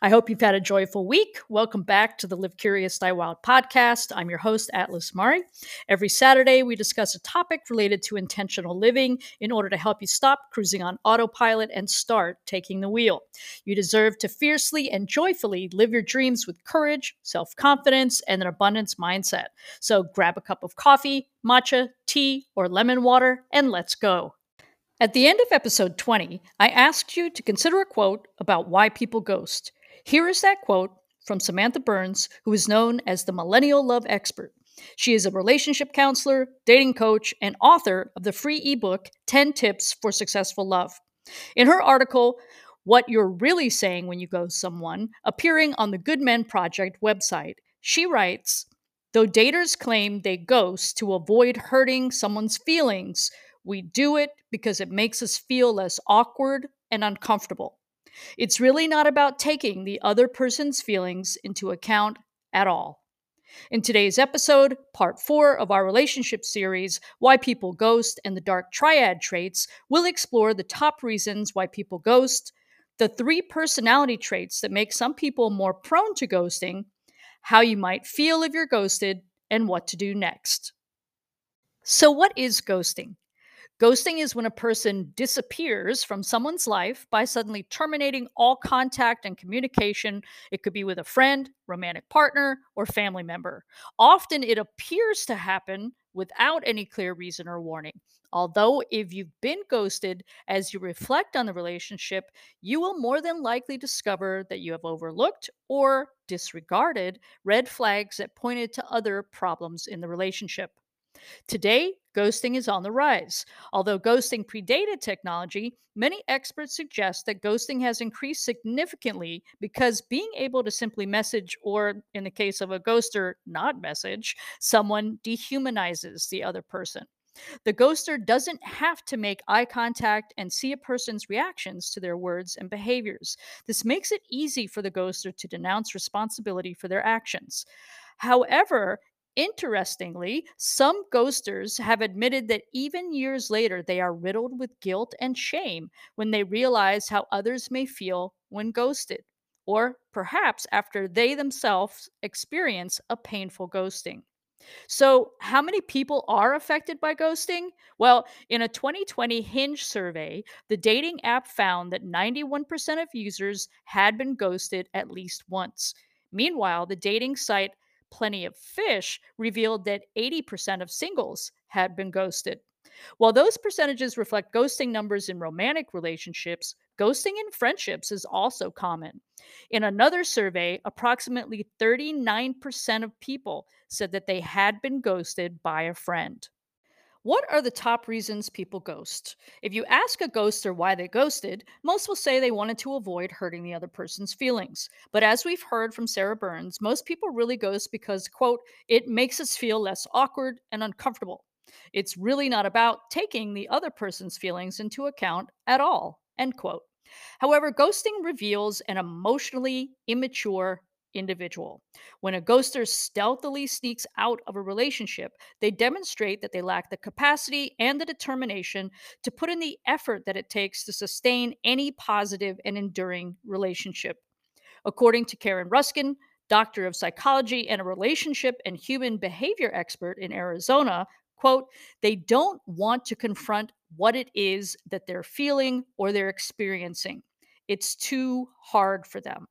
I hope you've had a joyful week. Welcome back to the Live Curious Die Wild podcast. I'm your host, Atlas Mari. Every Saturday, we discuss a topic related to intentional living in order to help you stop cruising on autopilot and start taking the wheel. You deserve to fiercely and joyfully live your dreams with courage, self confidence, and an abundance mindset. So grab a cup of coffee, matcha, tea, or lemon water, and let's go. At the end of episode 20, I asked you to consider a quote about why people ghost. Here is that quote from Samantha Burns, who is known as the Millennial Love Expert. She is a relationship counselor, dating coach, and author of the free ebook 10 Tips for Successful Love. In her article, What You're Really Saying When You Ghost Someone, appearing on the Good Men Project website, she writes Though daters claim they ghost to avoid hurting someone's feelings, we do it because it makes us feel less awkward and uncomfortable. It's really not about taking the other person's feelings into account at all. In today's episode, part four of our relationship series, Why People Ghost and the Dark Triad Traits, we'll explore the top reasons why people ghost, the three personality traits that make some people more prone to ghosting, how you might feel if you're ghosted, and what to do next. So, what is ghosting? Ghosting is when a person disappears from someone's life by suddenly terminating all contact and communication. It could be with a friend, romantic partner, or family member. Often it appears to happen without any clear reason or warning. Although, if you've been ghosted, as you reflect on the relationship, you will more than likely discover that you have overlooked or disregarded red flags that pointed to other problems in the relationship. Today, ghosting is on the rise. Although ghosting predated technology, many experts suggest that ghosting has increased significantly because being able to simply message, or in the case of a ghoster, not message, someone dehumanizes the other person. The ghoster doesn't have to make eye contact and see a person's reactions to their words and behaviors. This makes it easy for the ghoster to denounce responsibility for their actions. However, Interestingly, some ghosters have admitted that even years later, they are riddled with guilt and shame when they realize how others may feel when ghosted, or perhaps after they themselves experience a painful ghosting. So, how many people are affected by ghosting? Well, in a 2020 Hinge survey, the dating app found that 91% of users had been ghosted at least once. Meanwhile, the dating site Plenty of Fish revealed that 80% of singles had been ghosted. While those percentages reflect ghosting numbers in romantic relationships, ghosting in friendships is also common. In another survey, approximately 39% of people said that they had been ghosted by a friend. What are the top reasons people ghost? If you ask a ghoster why they ghosted, most will say they wanted to avoid hurting the other person's feelings. But as we've heard from Sarah Burns, most people really ghost because, quote, it makes us feel less awkward and uncomfortable. It's really not about taking the other person's feelings into account at all, end quote. However, ghosting reveals an emotionally immature individual. When a ghoster stealthily sneaks out of a relationship, they demonstrate that they lack the capacity and the determination to put in the effort that it takes to sustain any positive and enduring relationship. According to Karen Ruskin, doctor of psychology and a relationship and human behavior expert in Arizona, quote, they don't want to confront what it is that they're feeling or they're experiencing. It's too hard for them.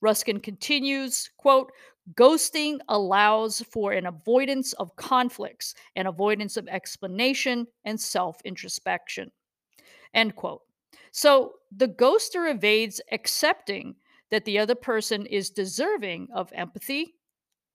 Ruskin continues, quote, ghosting allows for an avoidance of conflicts, an avoidance of explanation and self-introspection. End quote. So the ghoster evades accepting that the other person is deserving of empathy,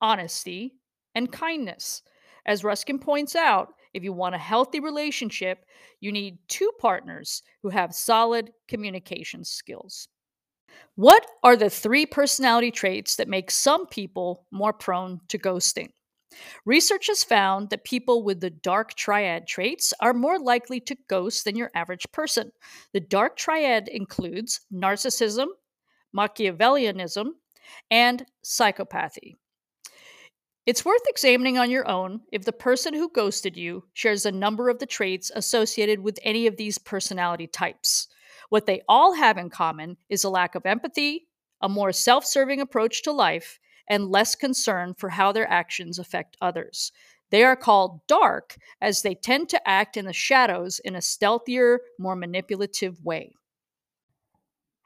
honesty, and kindness. As Ruskin points out, if you want a healthy relationship, you need two partners who have solid communication skills. What are the three personality traits that make some people more prone to ghosting? Research has found that people with the dark triad traits are more likely to ghost than your average person. The dark triad includes narcissism, Machiavellianism, and psychopathy. It's worth examining on your own if the person who ghosted you shares a number of the traits associated with any of these personality types. What they all have in common is a lack of empathy, a more self serving approach to life, and less concern for how their actions affect others. They are called dark as they tend to act in the shadows in a stealthier, more manipulative way.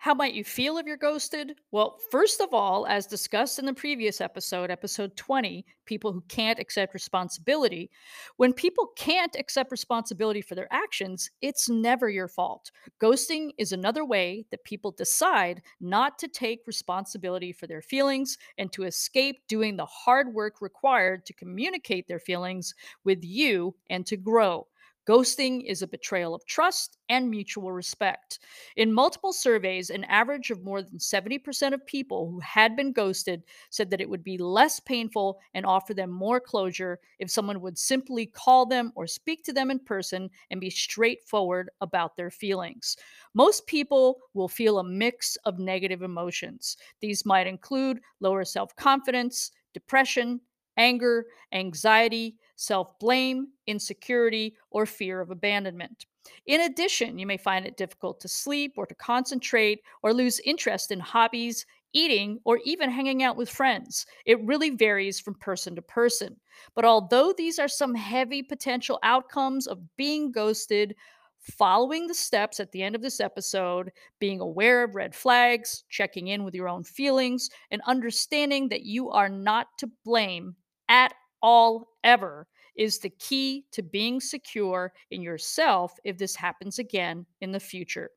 How might you feel if you're ghosted? Well, first of all, as discussed in the previous episode, episode 20, people who can't accept responsibility, when people can't accept responsibility for their actions, it's never your fault. Ghosting is another way that people decide not to take responsibility for their feelings and to escape doing the hard work required to communicate their feelings with you and to grow. Ghosting is a betrayal of trust and mutual respect. In multiple surveys, an average of more than 70% of people who had been ghosted said that it would be less painful and offer them more closure if someone would simply call them or speak to them in person and be straightforward about their feelings. Most people will feel a mix of negative emotions. These might include lower self confidence, depression, anger, anxiety, self blame, insecurity, or fear of abandonment. In addition, you may find it difficult to sleep or to concentrate or lose interest in hobbies, eating, or even hanging out with friends. It really varies from person to person. But although these are some heavy potential outcomes of being ghosted, following the steps at the end of this episode, being aware of red flags, checking in with your own feelings, and understanding that you are not to blame at all ever is the key to being secure in yourself if this happens again in the future.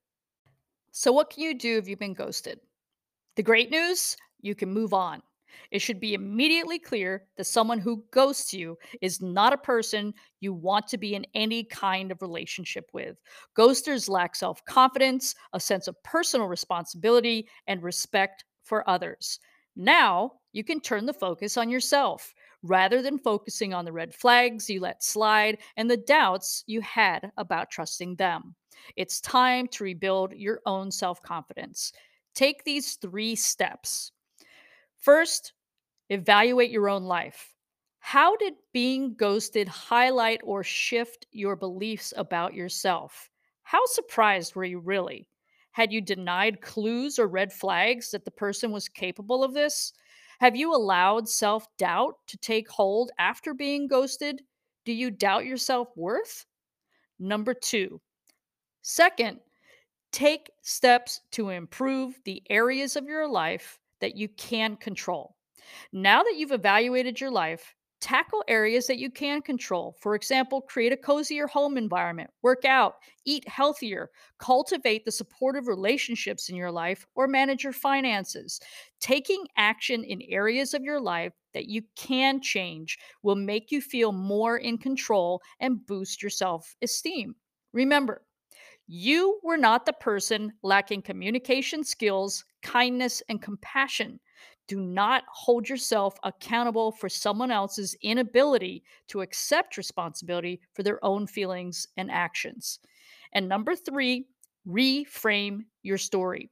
So, what can you do if you've been ghosted? The great news you can move on. It should be immediately clear that someone who ghosts you is not a person you want to be in any kind of relationship with. Ghosters lack self confidence, a sense of personal responsibility, and respect for others. Now you can turn the focus on yourself rather than focusing on the red flags you let slide and the doubts you had about trusting them. It's time to rebuild your own self confidence. Take these three steps. First, evaluate your own life. How did being ghosted highlight or shift your beliefs about yourself? How surprised were you really? Had you denied clues or red flags that the person was capable of this? Have you allowed self doubt to take hold after being ghosted? Do you doubt your self worth? Number two, second, take steps to improve the areas of your life that you can control. Now that you've evaluated your life, Tackle areas that you can control. For example, create a cozier home environment, work out, eat healthier, cultivate the supportive relationships in your life, or manage your finances. Taking action in areas of your life that you can change will make you feel more in control and boost your self esteem. Remember, you were not the person lacking communication skills, kindness, and compassion. Do not hold yourself accountable for someone else's inability to accept responsibility for their own feelings and actions. And number three, reframe your story.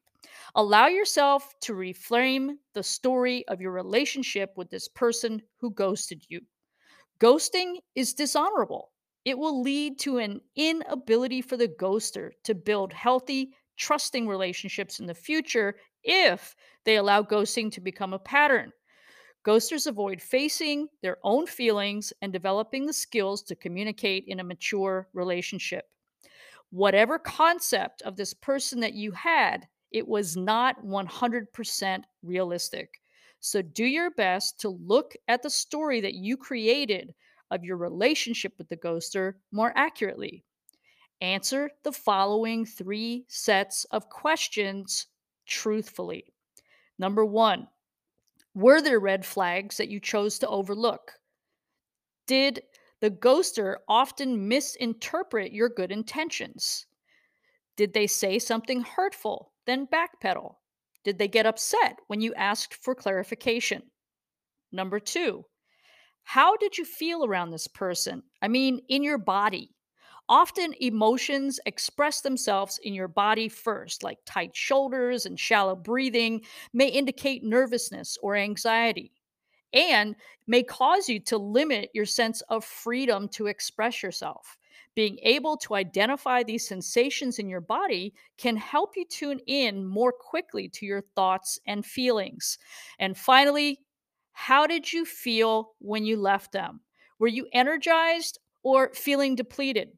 Allow yourself to reframe the story of your relationship with this person who ghosted you. Ghosting is dishonorable. It will lead to an inability for the ghoster to build healthy, trusting relationships in the future if they allow ghosting to become a pattern. Ghosters avoid facing their own feelings and developing the skills to communicate in a mature relationship. Whatever concept of this person that you had, it was not 100% realistic. So do your best to look at the story that you created of your relationship with the ghoster more accurately. Answer the following three sets of questions truthfully. Number one, were there red flags that you chose to overlook? Did the ghoster often misinterpret your good intentions? Did they say something hurtful, then backpedal? Did they get upset when you asked for clarification? Number two, how did you feel around this person? I mean, in your body. Often emotions express themselves in your body first, like tight shoulders and shallow breathing may indicate nervousness or anxiety and may cause you to limit your sense of freedom to express yourself. Being able to identify these sensations in your body can help you tune in more quickly to your thoughts and feelings. And finally, how did you feel when you left them? Were you energized or feeling depleted?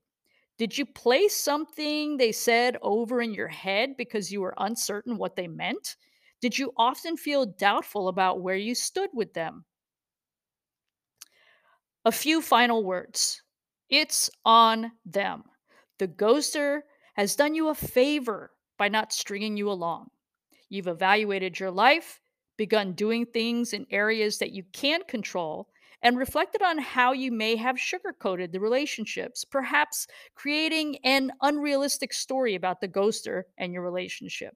Did you place something they said over in your head because you were uncertain what they meant? Did you often feel doubtful about where you stood with them? A few final words. It's on them. The ghoster has done you a favor by not stringing you along. You've evaluated your life, begun doing things in areas that you can't control, and reflected on how you may have sugarcoated the relationships, perhaps creating an unrealistic story about the ghoster and your relationship.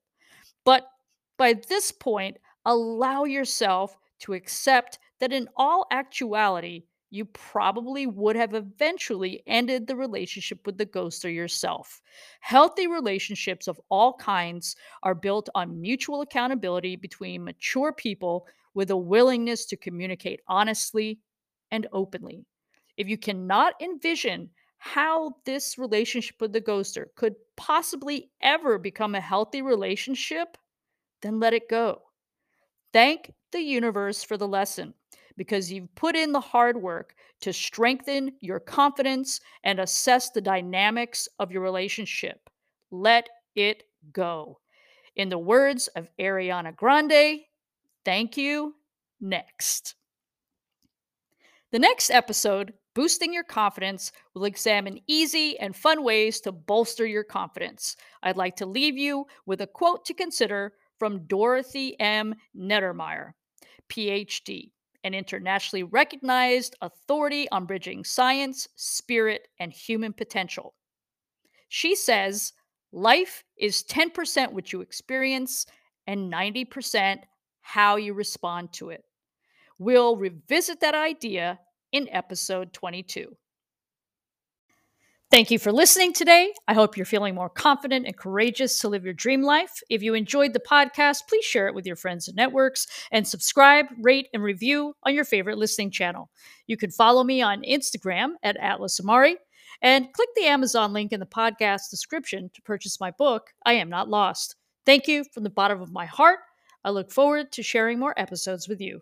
But by this point, allow yourself to accept that in all actuality, you probably would have eventually ended the relationship with the ghoster yourself. Healthy relationships of all kinds are built on mutual accountability between mature people with a willingness to communicate honestly and openly. If you cannot envision how this relationship with the ghoster could possibly ever become a healthy relationship, then let it go. Thank the universe for the lesson because you've put in the hard work to strengthen your confidence and assess the dynamics of your relationship. Let it go. In the words of Ariana Grande, thank you. Next. The next episode, Boosting Your Confidence, will examine easy and fun ways to bolster your confidence. I'd like to leave you with a quote to consider from Dorothy M. Neddermeyer, PhD, an internationally recognized authority on bridging science, spirit, and human potential. She says, Life is 10% what you experience and 90% how you respond to it. We'll revisit that idea in episode 22. Thank you for listening today. I hope you're feeling more confident and courageous to live your dream life. If you enjoyed the podcast, please share it with your friends and networks and subscribe, rate, and review on your favorite listening channel. You can follow me on Instagram at Atlas Amari and click the Amazon link in the podcast description to purchase my book, I Am Not Lost. Thank you from the bottom of my heart. I look forward to sharing more episodes with you.